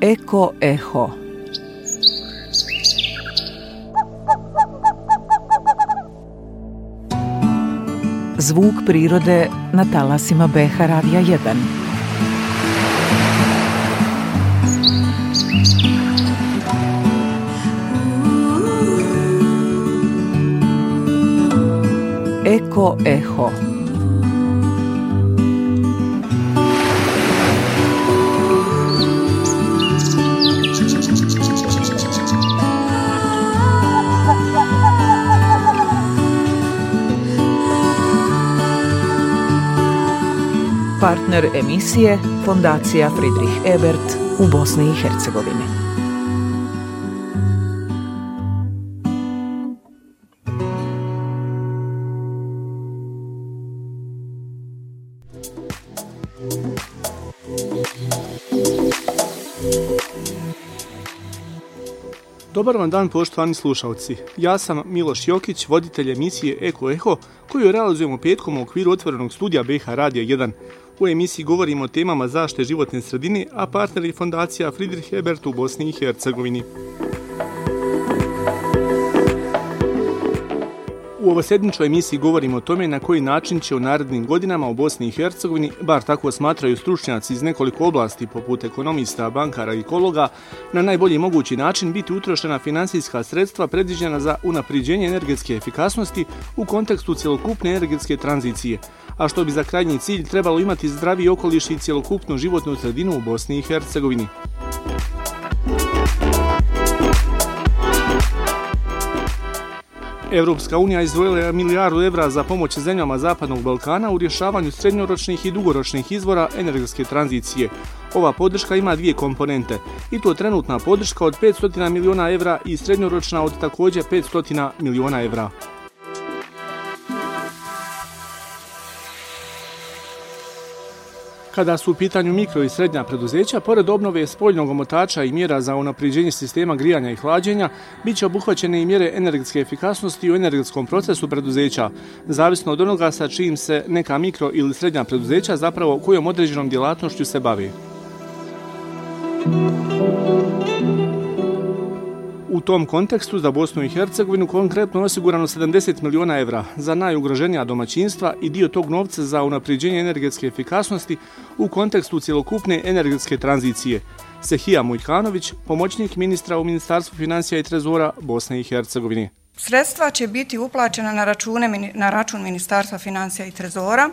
Eko Eho. Zvuk prirode na talasima BH Radija 1 Eko Eho. Partner emisije Fondacija Friedrich Ebert u Bosni i Hercegovini. Dobar vam dan, poštovani slušalci. Ja sam Miloš Jokić, voditelj emisije Eko Eho, koju realizujemo petkom u okviru otvorenog studija BH Radio 1. U emisiji govorimo o temama zašte životne sredine, a partner je fondacija Friedrich Ebert u Bosni i Hercegovini. U ovosedničoj emisiji govorimo o tome na koji način će u narednim godinama u Bosni i Hercegovini, bar tako smatraju stručnjaci iz nekoliko oblasti poput ekonomista, bankara i ekologa, na najbolji mogući način biti utrošena finansijska sredstva predviđena za unapriđenje energetske efikasnosti u kontekstu cjelokupne energetske tranzicije, a što bi za krajnji cilj trebalo imati zdravi okoliš i cjelokupnu životnu sredinu u Bosni i Hercegovini. Evropska unija izdvojila je milijardu evra za pomoć zemljama Zapadnog Balkana u rješavanju srednjoročnih i dugoročnih izvora energetske tranzicije. Ova podrška ima dvije komponente, i to trenutna podrška od 500 miliona evra i srednjoročna od također 500 miliona evra. Kada su u pitanju mikro i srednja preduzeća, pored obnove spoljnog omotača i mjera za unapriđenje sistema grijanja i hlađenja, bit će obuhvaćene i mjere energetske efikasnosti u energetskom procesu preduzeća, zavisno od onoga sa čijim se neka mikro ili srednja preduzeća zapravo kojom određenom djelatnošću se bavi. U tom kontekstu za Bosnu i Hercegovinu konkretno osigurano 70 miliona evra za najugroženija domaćinstva i dio tog novca za unapređenje energetske efikasnosti u kontekstu cjelokupne energetske tranzicije. Sehija Mujkanović, pomoćnik ministra u Ministarstvu financija i trezora Bosne i Hercegovine. Sredstva će biti uplaćena na, račune, na račun Ministarstva financija i trezora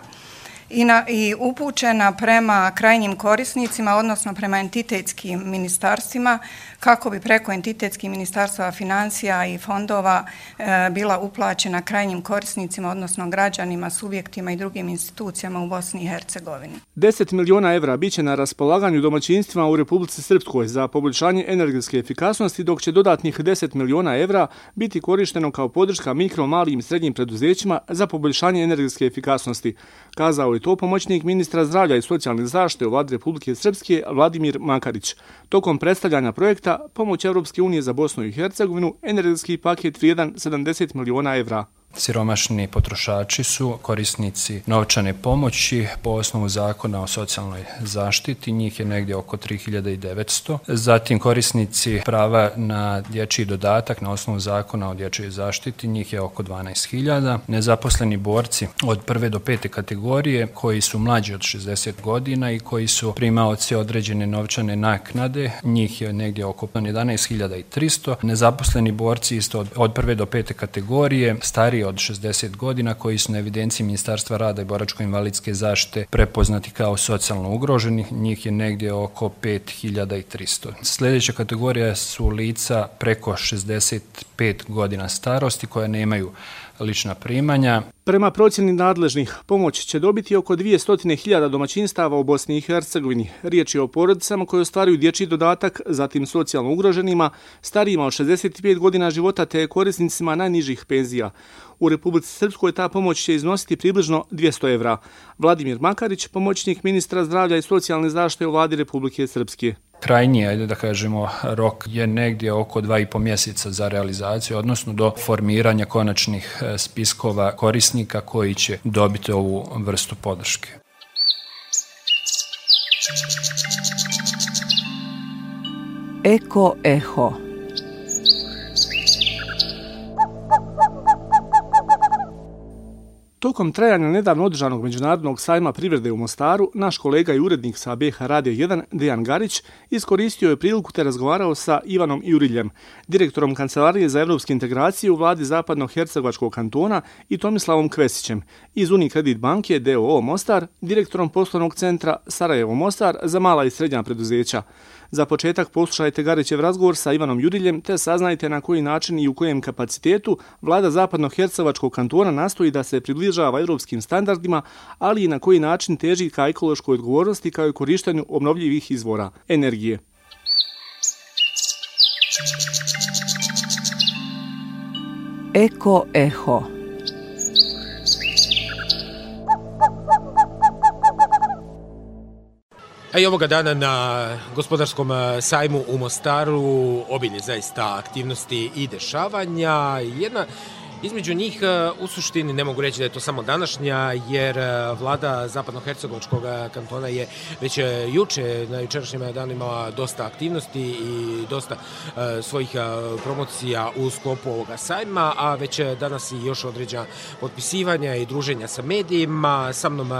i, na, i upućena prema krajnjim korisnicima, odnosno prema entitetskim ministarstvima, kako bi preko entitetskih ministarstva financija i fondova e, bila uplaćena krajnjim korisnicima, odnosno građanima, subjektima i drugim institucijama u Bosni i Hercegovini. 10 miliona evra biće na raspolaganju domaćinstvima u Republici Srpskoj za poboljšanje energetske efikasnosti, dok će dodatnih 10 miliona evra biti korišteno kao podrška mikro, malim i srednjim preduzećima za poboljšanje energetske efikasnosti, kazao je to pomoćnik ministra zdravlja i socijalne zaštite u vladi Republike Srpske Vladimir Makarić. Tokom predstavljanja projekta Pomoć Evropske unije za Bosnu i Hercegovinu, energetski paket vrijedan 70 miliona evra. Siromašni potrošači su korisnici novčane pomoći po osnovu zakona o socijalnoj zaštiti, njih je negdje oko 3900. Zatim korisnici prava na dječji dodatak na osnovu zakona o dječjoj zaštiti, njih je oko 12.000. Nezaposleni borci od prve do pete kategorije koji su mlađi od 60 godina i koji su primaoci određene novčane naknade, njih je negdje oko 11.300. Nezaposleni borci isto od prve do pete kategorije, stari stariji od 60 godina koji su na evidenciji Ministarstva rada i boračko-invalidske zaštite prepoznati kao socijalno ugroženi, njih je negdje oko 5300. Sljedeća kategorija su lica preko 65 godina starosti koja nemaju lična primanja. Prema procjeni nadležnih, pomoć će dobiti oko 200.000 domaćinstava u Bosni i Hercegovini. Riječ je o porodicama koje ostvaruju dječji dodatak, zatim socijalno ugroženima, starijima od 65 godina života te korisnicima najnižih penzija. U Republici Srpskoj ta pomoć će iznositi približno 200 evra. Vladimir Makarić, pomoćnik ministra zdravlja i socijalne zaštite u vladi Republike Srpske. Krajnji, ajde da kažemo, rok je negdje oko dva i po mjeseca za realizaciju, odnosno do formiranja konačnih e, spiskova korisnika koji će dobiti ovu vrstu podrške. Eko Eho Tokom trajanja nedavno održanog Međunarodnog sajma privrede u Mostaru, naš kolega i urednik sa BH Radio 1, Dejan Garić, iskoristio je priliku te razgovarao sa Ivanom Juriljem, direktorom Kancelarije za evropske integracije u vladi Zapadno-Hercegovačkog kantona i Tomislavom Kvesićem iz Unikredit banke DOO Mostar, direktorom poslovnog centra Sarajevo Mostar za mala i srednja preduzeća. Za početak poslušajte Garićev razgovor sa Ivanom Juriljem te saznajte na koji način i u kojem kapacitetu vlada Zapadno-Hercevačkog kantona nastoji da se približava evropskim standardima, ali i na koji način teži ka ekološkoj odgovornosti kao i korištenju obnovljivih izvora energije. Eko Eho A i ovoga dana na gospodarskom eh, sajmu u Mostaru obilje zaista aktivnosti i dešavanja. Jedna Između njih, e, u suštini, ne mogu reći da je to samo današnja, jer e, vlada Zapadno-Hercegovačkog e, kantona je već juče, na jučerašnjim danima, dosta aktivnosti i dosta svojih promocija u sklopu ovoga sajma, a već danas i još određa potpisivanja i druženja sa medijima. Sa mnom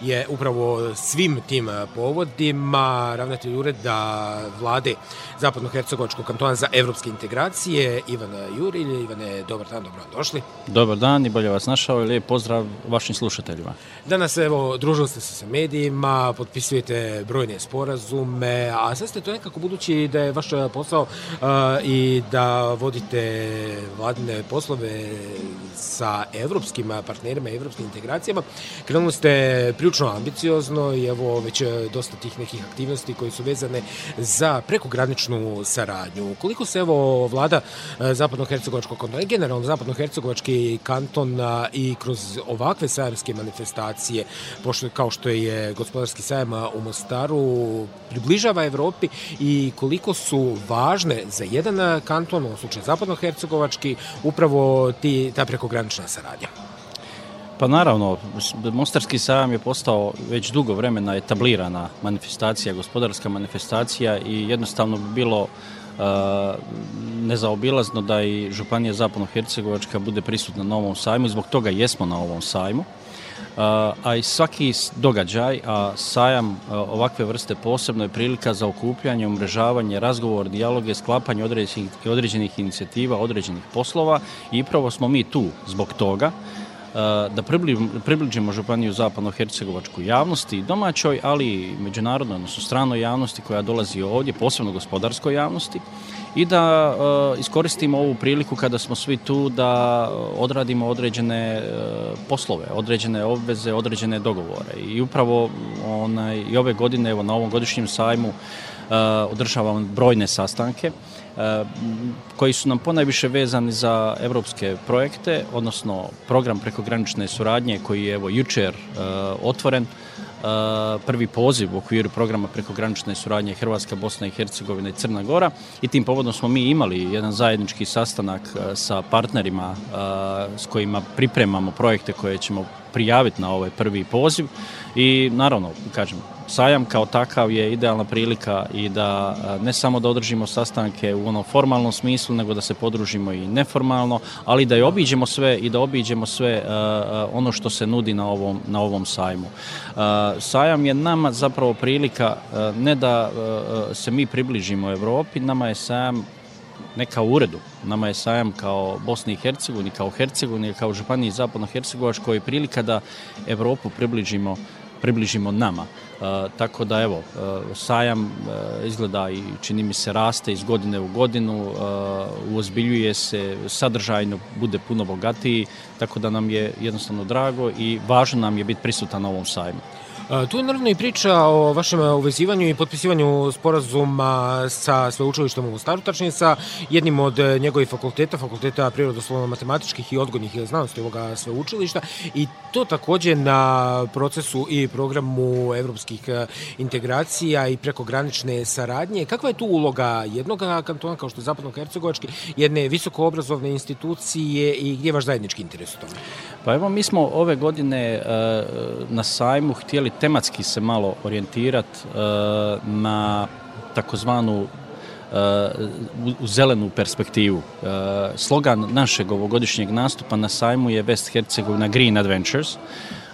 je upravo svim tim povodima ravnatelj ureda vlade Zapadno-Hercegovačkog kantona za evropske integracije, Ivan Jurilj. Ivane, dobar dan, dobro došli. Dobar dan i bolje vas našao i lijep pozdrav vašim slušateljima. Danas, evo, družili ste se sa medijima, potpisujete brojne sporazume, a sad ste to nekako budući da je vaš posao uh, i da vodite vladine poslove sa evropskim partnerima evropskim integracijama. Krenuli ste prilično ambiciozno i evo već dosta tih nekih aktivnosti koji su vezane za prekograničnu saradnju. Koliko se evo vlada Zapadno-Hercegovačkog i generalno zapadnohercegovački kanton i kroz ovakve sajamske manifestacije, pošto kao što je gospodarski sajam u Mostaru, približava Evropi i koliko su važne za jedan kanton, u slučaju zapadnohercegovački, upravo ti, ta prekogranična saradnja. Pa naravno, Mostarski sajam je postao već dugo vremena etablirana manifestacija, gospodarska manifestacija i jednostavno bi bilo uh, nezaobilazno da i Županija Zapadno-Hercegovačka bude prisutna na ovom sajmu i zbog toga jesmo na ovom sajmu. A i svaki događaj, a sajam ovakve vrste posebno je prilika za okupljanje, umrežavanje, razgovor, dijaloge, sklapanje određenih, određenih inicijativa, određenih poslova i upravo smo mi tu zbog toga E, da približimo Županiju zapadno-hercegovačku javnosti domaćoj, ali i međunarodnoj, odnosno stranoj javnosti koja dolazi ovdje, posebno gospodarskoj javnosti, i da e, iskoristimo ovu priliku kada smo svi tu da odradimo određene e, poslove, određene obveze, određene dogovore. I upravo onaj, i ove godine, evo, na ovom godišnjem sajmu, održavamo brojne sastanke. Koji su nam ponajviše vezani za evropske projekte, odnosno program prekogranične suradnje koji je evo jučer e, otvoren, e, prvi poziv u okviru programa prekogranične suradnje Hrvatska, Bosna i Hercegovina i Crna Gora i tim povodom smo mi imali jedan zajednički sastanak e, sa partnerima s kojima pripremamo projekte koje ćemo prijaviti na ovaj prvi poziv. I naravno, kažem, sajam kao takav je idealna prilika i da e, ne samo da održimo sastanke u onom formalnom smislu, nego da se podružimo i neformalno, ali da i obiđemo sve i da obiđemo sve e, e, ono što se nudi na ovom, na ovom sajmu. Sajam je nama zapravo prilika ne da se mi približimo Evropi, nama je sajam neka uredu. Nama je sajam kao Bosni i Hercegovini, kao Hercegovini, kao Županiji Zapadno-Hercegovačkoj je prilika da Evropu približimo, približimo nama. E, tako da evo, e, sajam e, izgleda i čini mi se raste iz godine u godinu, e, uozbiljuje se, sadržajno bude puno bogatiji, tako da nam je jednostavno drago i važno nam je biti prisutan na ovom sajmu. Tu je naravno i priča o vašem uvezivanju i potpisivanju sporazuma sa sveučilištom u Mostaru, tačnije sa jednim od e, njegovih fakulteta, fakulteta prirodoslovno-matematičkih i odgodnih e, znanosti ovoga sveučilišta i to takođe na procesu i programu evropskih e, integracija i prekogranične saradnje. Kakva je tu uloga jednog kantona kao što je Zapadno-Hercegovački, jedne visokoobrazovne institucije i gdje je vaš zajednički interes u tome? Pa evo, mi smo ove godine na sajmu htjeli tematski se malo orijentirati e, na takozvanu e, u zelenu perspektivu. E, slogan našeg ovogodišnjeg nastupa na sajmu je West Herzegovina Green Adventures,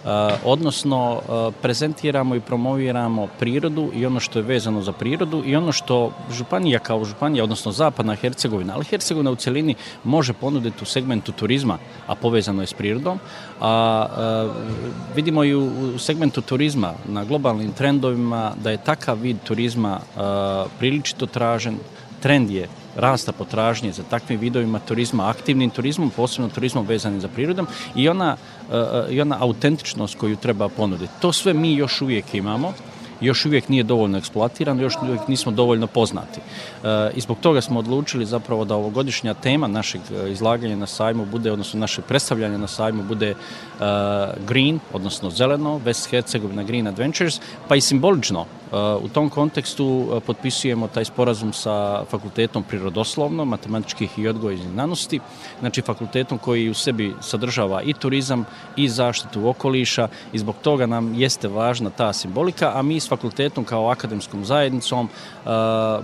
Eh, odnosno eh, prezentiramo i promoviramo prirodu i ono što je vezano za prirodu i ono što Županija kao Županija, odnosno Zapadna Hercegovina, ali Hercegovina u celini može ponuditi u segmentu turizma, a povezano je s prirodom, a a vidimo i u segmentu turizma na globalnim trendovima da je takav vid turizma priličito tražen, trend je rasta potražnje za takvim vidovima turizma, aktivnim turizmom, posebno turizmom vezanim za prirodom i ona, e, e, i ona autentičnost koju treba ponuditi. To sve mi još uvijek imamo još uvijek nije dovoljno eksploatirano, još uvijek nismo dovoljno poznati. E, I zbog toga smo odlučili zapravo da ovogodišnja tema našeg e, izlaganja na sajmu bude, odnosno naše predstavljanje na sajmu bude green, odnosno zeleno, West Herzegovina Green Adventures, pa i simbolično U tom kontekstu e, potpisujemo taj sporazum sa fakultetom prirodoslovno, matematičkih i odgojnih znanosti, znači fakultetom koji u sebi sadržava i turizam i zaštitu okoliša i zbog toga nam jeste važna ta simbolika, a mi s fakultetom kao akademskom zajednicom e,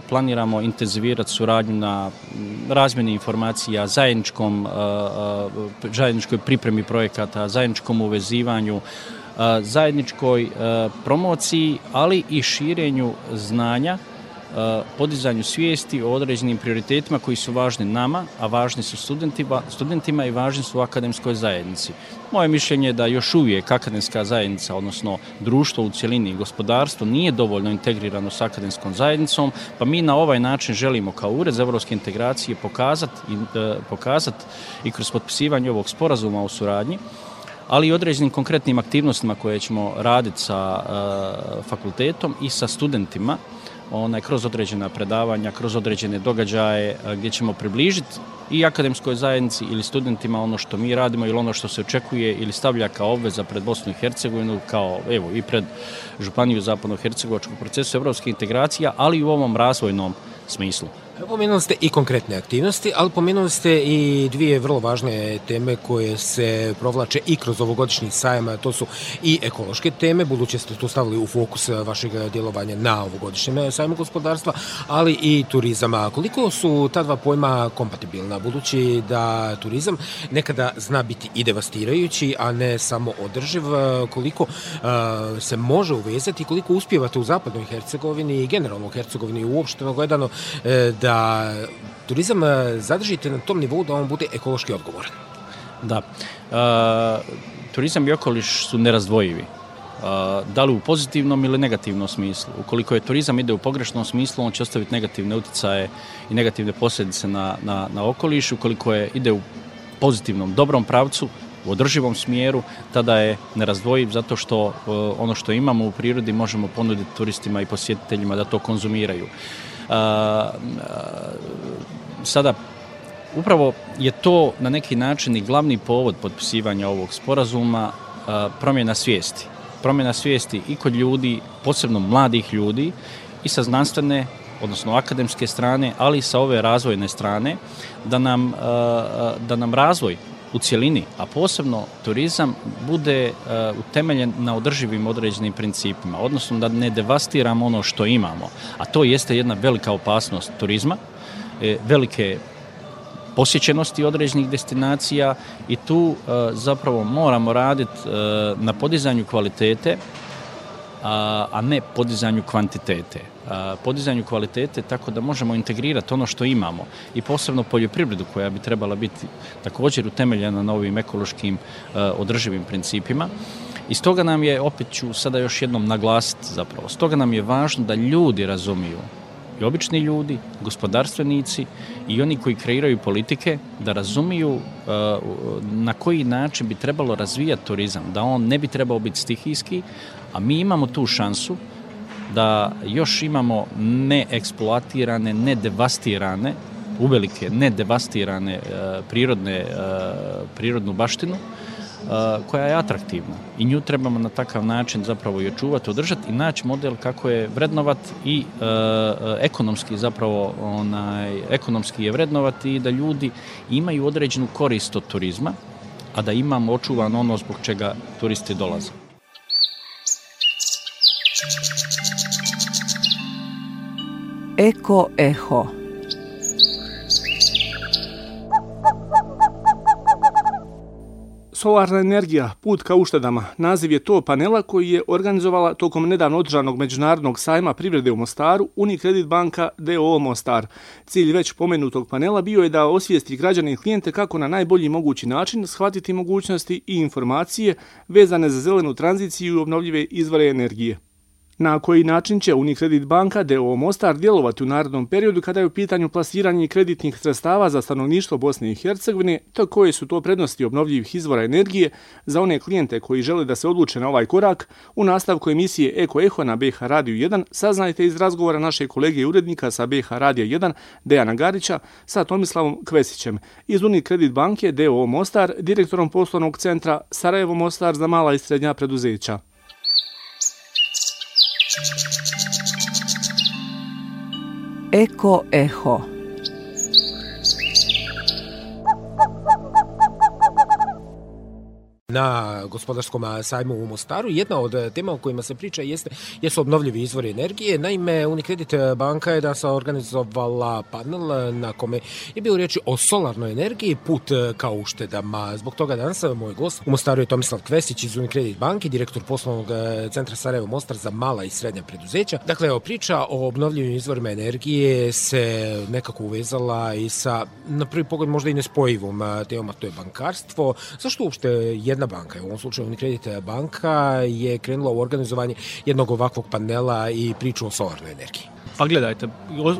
planiramo intenzivirati suradnju na razmjeni informacija, zajedničkom, e, zajedničkoj pripremi projekata, zajedničkom uvezivanju, zajedničkoj promociji, ali i širenju znanja, podizanju svijesti o određenim prioritetima koji su važni nama, a važni su studentima, studentima i važni su u akademskoj zajednici. Moje mišljenje je da još uvijek akademska zajednica, odnosno društvo u cjelini i gospodarstvo, nije dovoljno integrirano s akademskom zajednicom, pa mi na ovaj način želimo kao Ured za evropske integracije pokazati i, e, pokazat i kroz potpisivanje ovog sporazuma o suradnji, ali i određenim konkretnim aktivnostima koje ćemo raditi sa e, fakultetom i sa studentima onaj, kroz određena predavanja, kroz određene događaje e, gdje ćemo približiti i akademskoj zajednici ili studentima ono što mi radimo ili ono što se očekuje ili stavlja kao obveza pred Bosnu i Hercegovinu, kao evo i pred Županiju Zapadno-Hercegovačkog procesu evropskih integracija, ali i u ovom razvojnom smislu. Pomenuli ste i konkretne aktivnosti, ali pomenuli ste i dvije vrlo važne teme koje se provlače i kroz ovogodišnji sajam, to su i ekološke teme, buduće ste to stavili u fokus vašeg djelovanja na ovogodišnjem e, sajmu gospodarstva, ali i turizama. Koliko su ta dva pojma kompatibilna, budući da turizam nekada zna biti i devastirajući, a ne samo održiv, koliko uh, se može uvezati, koliko uspijevate u zapadnoj Hercegovini i generalno u Hercegovini uopšteno gledano e, da da turizam eh, zadržite na tom nivou da on bude ekološki odgovoran. Da. E, turizam i okoliš su nerazdvojivi. Uh, da li u pozitivnom ili negativnom smislu. Ukoliko je turizam ide u pogrešnom smislu, on će ostaviti negativne utjecaje i negativne posljedice na, na, na okoliš. Ukoliko je ide u pozitivnom, dobrom pravcu, u održivom smjeru, tada je nerazdvojiv zato što e, ono što imamo u prirodi možemo ponuditi turistima i posjetiteljima da to konzumiraju. Uh, sada upravo je to na neki način i glavni povod potpisivanja ovog sporazuma promjena svijesti. Promjena svijesti i kod ljudi, posebno mladih ljudi i sa znanstvene odnosno akademske strane, ali i sa ove razvojne strane, da nam, da nam razvoj u cijelini, a posebno turizam, bude uh, utemeljen na održivim određenim principima, odnosno da ne devastiramo ono što imamo. A to jeste jedna velika opasnost turizma, e, velike posjećenosti određenih destinacija i tu uh, zapravo moramo raditi uh, e, na podizanju kvalitete, a, a ne podizanju kvantitete podizanju kvalitete tako da možemo integrirati ono što imamo i posebno poljoprivredu koja bi trebala biti također utemeljena na ovim ekološkim održivim principima. I stoga nam je, opet ću sada još jednom naglasiti zapravo, stoga nam je važno da ljudi razumiju i obični ljudi, gospodarstvenici i oni koji kreiraju politike da razumiju uh, na koji način bi trebalo razvijati turizam, da on ne bi trebao biti stihijski, a mi imamo tu šansu da još imamo neeksploatirane, nedevastirane, uvelike nedevastirane e, prirodne, e, prirodnu baštinu, e, koja je atraktivna i nju trebamo na takav način zapravo i očuvati, održati i naći model kako je vrednovat i e, e ekonomski zapravo onaj, ekonomski je vrednovati i da ljudi imaju određenu korist od turizma, a da imamo očuvan ono zbog čega turisti dolaze. Eko Eho. Solarna energija, put ka uštedama, naziv je to panela koji je organizovala tokom nedavno održanog međunarodnog sajma privrede u Mostaru Unikredit banka DOO Mostar. Cilj već pomenutog panela bio je da osvijesti građane i klijente kako na najbolji mogući način shvatiti mogućnosti i informacije vezane za zelenu tranziciju i obnovljive izvore energije na koji način će Unikredit banka DO Mostar djelovati u narodnom periodu kada je u pitanju plasiranje kreditnih sredstava za stanovništvo Bosne i Hercegovine, to koje su to prednosti obnovljivih izvora energije za one klijente koji žele da se odluče na ovaj korak, u nastavku emisije Eko Eho na BH Radio 1 saznajte iz razgovora naše kolege i urednika sa BH Radio 1 Dejana Garića sa Tomislavom Kvesićem iz Unikredit banke DO Mostar, direktorom poslovnog centra Sarajevo Mostar za mala i srednja preduzeća. Eko Eho na gospodarskom sajmu u Mostaru. Jedna od e, tema o kojima se priča jeste, jesu obnovljivi izvori energije. Naime, Unikredit e, banka je da se organizovala panel e, na kome je bio riječi o solarnoj energiji, put kao uštedama. Zbog toga danas moj gost u Mostaru je Tomislav Kvesić iz Unikredit banke, direktor poslovnog centra Sarajevo Mostar za mala i srednja preduzeća. Dakle, evo, priča o obnovljivim izvorima energije se nekako uvezala i sa, na prvi pogled, možda i nespojivom temom, to je bankarstvo. Zašto uopšte jedna jedna banka, u ovom slučaju Unicredit e, banka, je krenula u organizovanje jednog ovakvog panela i priču o solarnoj energiji. Pa gledajte,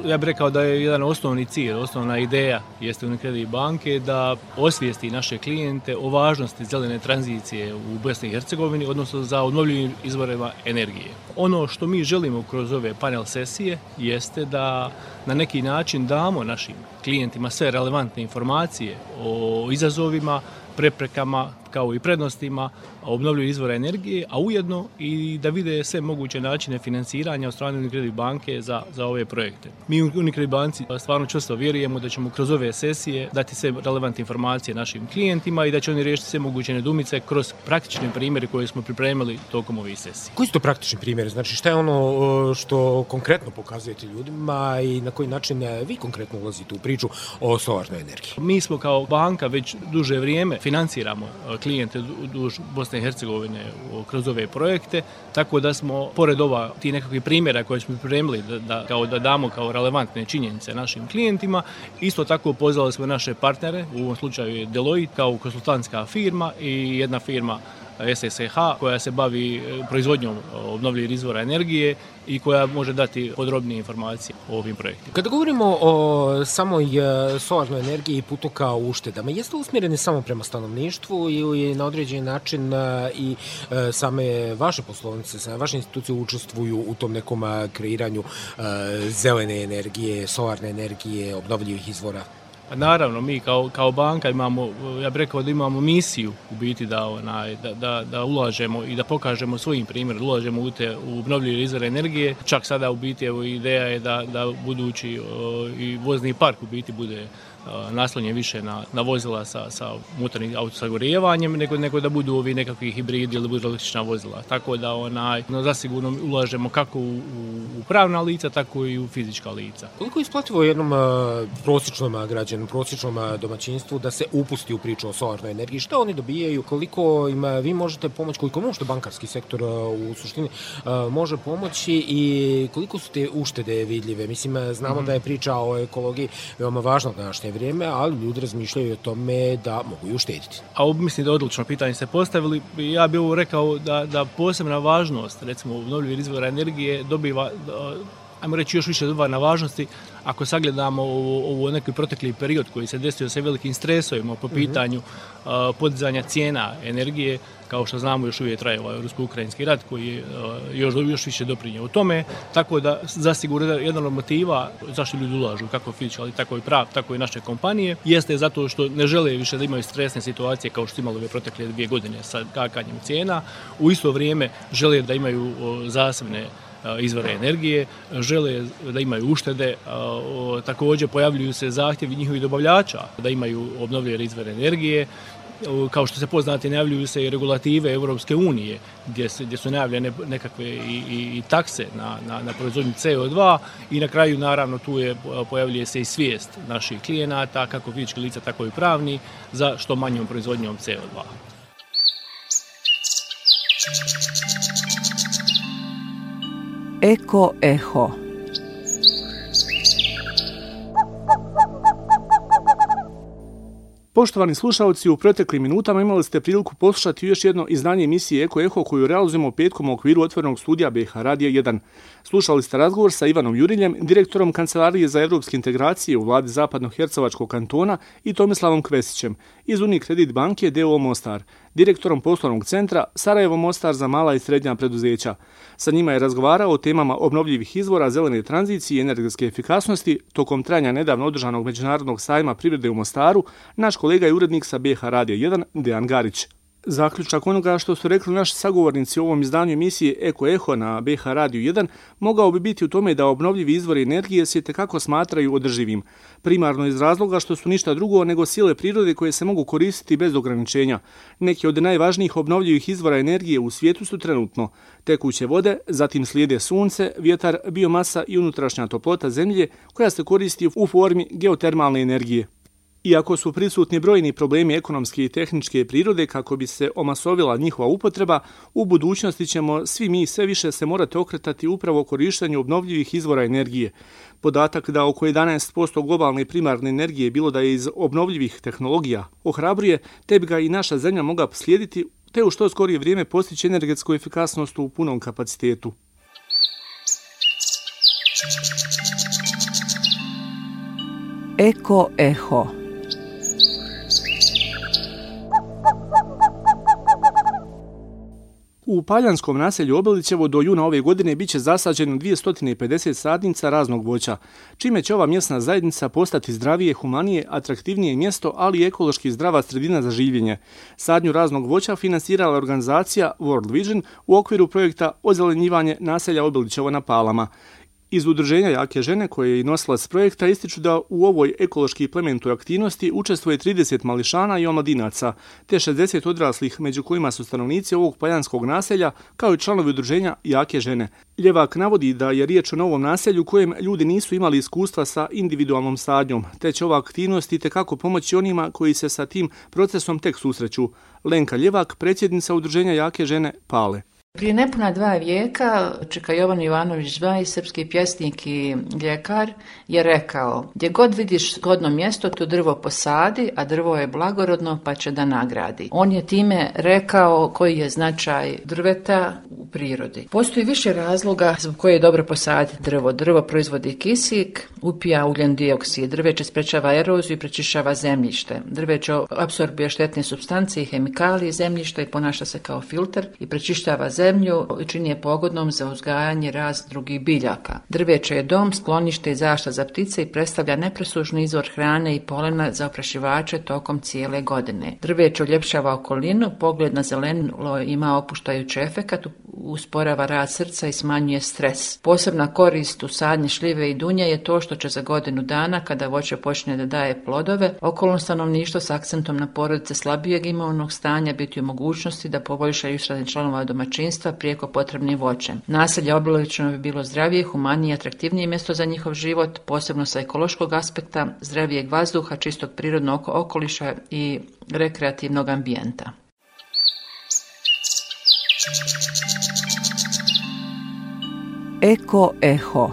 ja bih rekao da je jedan osnovni cilj, osnovna ideja jeste Unicredit banke da osvijesti naše klijente o važnosti zelene tranzicije u Bosni i Hercegovini, odnosno za obnovljivim izvorima energije. Ono što mi želimo kroz ove panel sesije jeste da na neki način damo našim klijentima sve relevantne informacije o izazovima, preprekama kao i prednostima obnovljive izvora energije, a ujedno i da vide sve moguće načine finansiranja od strane Unicredit banke za, za ove projekte. Mi u Unicredit banci stvarno često vjerujemo da ćemo kroz ove sesije dati sve relevantne informacije našim klijentima i da će oni riješiti sve moguće nedumice kroz praktične primjere koje smo pripremili tokom ovih sesije. Koji su to praktični primjeri? Znači šta je ono što konkretno pokazujete ljudima i na koji način e, vi konkretno ulazite u priču o solarnoj energiji? Mi smo kao banka već duže vrijeme financiramo e, klijente duž Bosne i Hercegovine kroz ove projekte, tako da smo, pored ova ti nekakvih primjera koje smo pripremili da, da, kao da damo kao relevantne činjenice našim klijentima, isto tako pozvali smo naše partnere, u ovom slučaju je Deloitte kao konsultantska firma i jedna firma SSH koja se bavi e, proizvodnjom e, obnovljivih izvora energije i koja može dati podrobnije informacije o ovim projektima. Kada govorimo o samoj e, solarnoj energiji i putu ka uštedama, jeste usmjereni samo prema stanovništvu ili na određen način i same vaše poslovnice, vaše institucije učestvuju u tom nekom kreiranju zelene energije, solarne energije, obnovljivih izvora? Naravno, mi kao, kao banka imamo, ja bih rekao da imamo misiju u biti da, onaj, da, da, da ulažemo i da pokažemo svojim primjerom, ulažemo u te u obnovljive izvore energije. Čak sada u biti evo, ideja je da, da budući o, i vozni park u biti bude naslonjen više na, na vozila sa, sa motornim autosagorijevanjem, nego, nego da budu ovi nekakvi hibridi ili budu električna vozila. Tako da onaj, no, zasigurno ulažemo kako u, u, pravna lica, tako i u fizička lica. Koliko je isplativo jednom a, prosječnom građanu, prosječnom domaćinstvu da se upusti u priču o solarnoj energiji? Šta oni dobijaju? Koliko im vi možete pomoći? Koliko možete bankarski sektor u suštini može pomoći i koliko su te uštede vidljive? Mislim, znamo mm da je priča o ekologiji veoma važna današnje vrijeme, ali ljudi razmišljaju o tome da mogu i uštediti. A mislim da odlično pitanje se postavili. Ja bih ovo rekao da, da posebna važnost, recimo, obnovljivi izvora energije dobiva, ajmo reći, još više dobiva na važnosti ako sagledamo ovo, ovo neki protekli period koji se desio sa velikim stresovima po mhm. pitanju mm -hmm. uh, podizanja cijena energije, kao što znamo još uvijek traje ovaj rusko-ukrajinski rat koji je uh, još, još više doprinio u tome, tako da zasigurno jedan od motiva zašto ljudi ulažu kako fizički, ali tako i prav, tako i naše kompanije, jeste zato što ne žele više da imaju stresne situacije kao što imali ove protekle dvije godine sa kakanjem cijena, u isto vrijeme žele da imaju uh, zasebne Eh, izvore energije, žele da imaju uštede, eh, također pojavljuju se zahtjevi njihovih dobavljača da imaju obnovljive izvore energije, kao što se poznate, najavljuju se i regulative Europske unije, gdje, se, gdje su najavljene nekakve i, i, i takse na, na, na proizvodnju CO2 i na kraju, naravno, tu je, eh, pojavljuje se i svijest naših klijenata, kako fizički lica, tako i pravni, za što manjom proizvodnjom CO2. Eko Eho Poštovani slušalci, u proteklim minutama imali ste priliku poslušati još jedno izdanje emisije Eko Eho koju realizujemo petkom u okviru otvorenog studija BH Radija 1. Slušali ste razgovor sa Ivanom Juriljem, direktorom Kancelarije za evropske integracije u vladi Zapadno-Hercevačkog kantona i Tomislavom Kvesićem iz Unikredit banke DO Mostar, direktorom poslovnog centra Sarajevo Mostar za mala i srednja preduzeća. Sa njima je razgovarao o temama obnovljivih izvora, zelene tranzicije i energetske efikasnosti tokom trajanja nedavno održanog međunarodnog sajma privrede u Mostaru, naš kolega i urednik sa BH Radio 1, Dejan Garić. Zaključak onoga što su rekli naši sagovornici u ovom izdanju emisije Eko Eho na BH Radio 1 mogao bi biti u tome da obnovljivi izvori energije se tekako smatraju održivim. Primarno iz razloga što su ništa drugo nego sile prirode koje se mogu koristiti bez ograničenja. Neki od najvažnijih obnovljivih izvora energije u svijetu su trenutno tekuće vode, zatim slijede sunce, vjetar, biomasa i unutrašnja toplota zemlje koja se koristi u formi geotermalne energije. Iako su prisutni brojni problemi ekonomske i tehničke prirode kako bi se omasovila njihova upotreba, u budućnosti ćemo svi mi sve više se morati okretati upravo korištenju obnovljivih izvora energije. Podatak da oko 11% globalne primarne energije bilo da je iz obnovljivih tehnologija ohrabruje, te bi ga i naša zemlja mogla slijediti, te u što skorije vrijeme postići energetsku efikasnost u punom kapacitetu. Eko Eho U Paljanskom naselju Obelićevo do juna ove godine biće zasađeno 250 sadnica raznog voća, čime će ova mjesna zajednica postati zdravije, humanije, atraktivnije mjesto, ali i ekološki zdrava sredina za življenje. Sadnju raznog voća finansirala organizacija World Vision u okviru projekta Ozelenjivanje naselja Obelićevo na Palama. Iz udruženja Jake žene koje je i nosila s projekta ističu da u ovoj ekološki plementoj aktivnosti učestvuje 30 mališana i omladinaca, te 60 odraslih među kojima su stanovnici ovog paljanskog naselja kao i članovi udruženja Jake žene. Ljevak navodi da je riječ o novom naselju kojem ljudi nisu imali iskustva sa individualnom sadnjom, te će ova aktivnost i tekako pomoći onima koji se sa tim procesom tek susreću. Lenka Ljevak, predsjednica udruženja Jake žene, pale. Prije nepuna dva vijeka Čeka Jovan Ivanović Zvaj, srpski pjesnik i ljekar, je rekao gdje god vidiš zgodno mjesto, tu drvo posadi, a drvo je blagorodno pa će da nagradi. On je time rekao koji je značaj drveta u prirodi. Postoji više razloga zbog koje je dobro posaditi drvo. Drvo proizvodi kisik, upija ugljen dioksid, drveće sprečava eroziju i prečišava zemljište. Drveće apsorbuje štetne substancije i hemikalije zemljišta i ponaša se kao filter i prečišćava zemljište zemlju i čini je pogodnom za uzgajanje raz drugih biljaka. Drveće je dom, sklonište i zašta za ptice i predstavlja nepresušni izvor hrane i polena za oprašivače tokom cijele godine. Drveće uljepšava okolinu, pogled na zelenilo ima opuštajući efekat, usporava rad srca i smanjuje stres. Posebna korist u sadnji šljive i dunja je to što će za godinu dana, kada voće počne da daje plodove, okolno stanovništvo s akcentom na porodice slabijeg imovnog stanja biti u mogućnosti da poboljšaju ishrane članova domaćinstva prijeko potrebnim voćem. Naselje obilovično bi bilo zdravije, humanije i atraktivnije mjesto za njihov život, posebno sa ekološkog aspekta, zdravijeg vazduha, čistog prirodnog okoliša i rekreativnog ambijenta. Eko Eho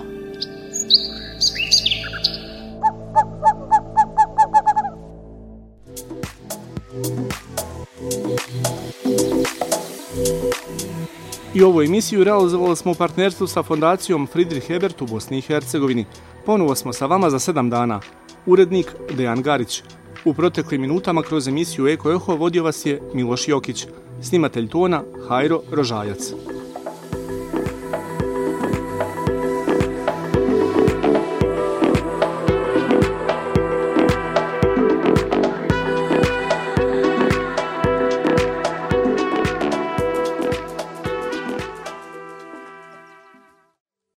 I ovu emisiju realizovali smo u partnerstvu sa fondacijom Friedrich Ebert u Bosni i Hercegovini. Ponovo smo sa vama za sedam dana. Urednik Dejan Garić. U proteklim minutama kroz emisiju Eko Eho vodio vas je Miloš Jokić. Snimatelj tona Hajro Rožajac.